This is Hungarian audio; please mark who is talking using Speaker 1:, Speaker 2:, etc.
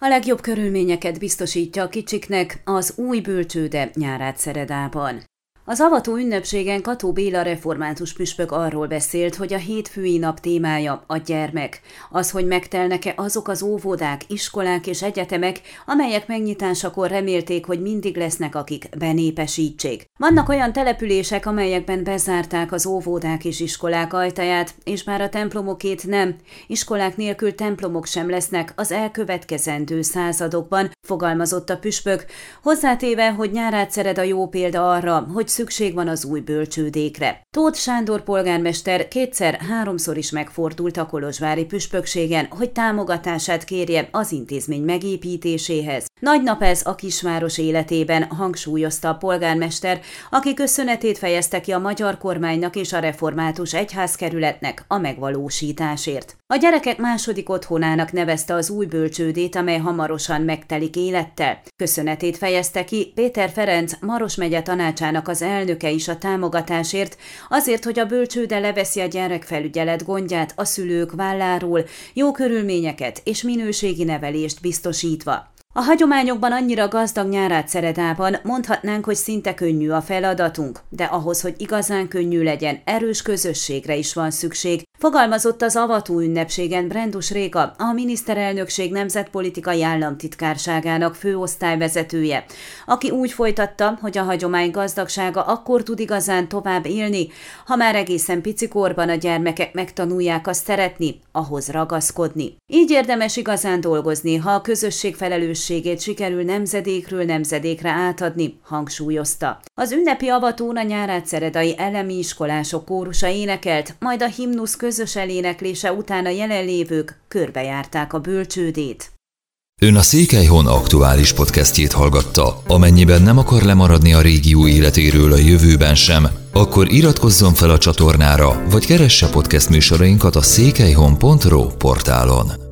Speaker 1: A legjobb körülményeket biztosítja a kicsiknek az új bölcsőde nyárát Szeredában. Az avató ünnepségen Kató Béla református püspök arról beszélt, hogy a hétfői nap témája a gyermek. Az, hogy megtelnek-e azok az óvodák, iskolák és egyetemek, amelyek megnyitásakor remélték, hogy mindig lesznek, akik benépesítsék. Vannak olyan települések, amelyekben bezárták az óvodák és iskolák ajtaját, és már a templomokét nem. Iskolák nélkül templomok sem lesznek az elkövetkezendő századokban, fogalmazott a püspök, hozzátéve, hogy nyárát szered a jó példa arra, hogy szükség van az új bölcsődékre. Tóth Sándor polgármester kétszer-háromszor is megfordult a Kolozsvári püspökségen, hogy támogatását kérje az intézmény megépítéséhez. Nagy nap ez a kisváros életében, hangsúlyozta a polgármester, aki köszönetét fejezte ki a magyar kormánynak és a református egyházkerületnek a megvalósításért. A gyerekek második otthonának nevezte az új bölcsődét, amely hamarosan megtelik élettel. Köszönetét fejezte ki Péter Ferenc Maros megye tanácsának az elnöke is a támogatásért, azért, hogy a bölcsőde leveszi a gyerekfelügyelet gondját a szülők válláról, jó körülményeket és minőségi nevelést biztosítva. A hagyományokban annyira gazdag nyárát Szeredában mondhatnánk, hogy szinte könnyű a feladatunk, de ahhoz, hogy igazán könnyű legyen, erős közösségre is van szükség, Fogalmazott az avató ünnepségen Brendus Réka, a miniszterelnökség nemzetpolitikai államtitkárságának főosztályvezetője, aki úgy folytatta, hogy a hagyomány gazdagsága akkor tud igazán tovább élni, ha már egészen picikorban a gyermekek megtanulják azt szeretni, ahhoz ragaszkodni. Így érdemes igazán dolgozni, ha a közösség felelősségét sikerül nemzedékről nemzedékre átadni, hangsúlyozta. Az ünnepi avatón a nyárát szeredai elemi iskolások kórusa énekelt, majd a himnusz közös eléneklése után a jelenlévők körbejárták a bölcsődét.
Speaker 2: Ön a Székelyhon aktuális podcastjét hallgatta. Amennyiben nem akar lemaradni a régió életéről a jövőben sem, akkor iratkozzon fel a csatornára, vagy keresse podcast műsorainkat a székelyhon.pro portálon.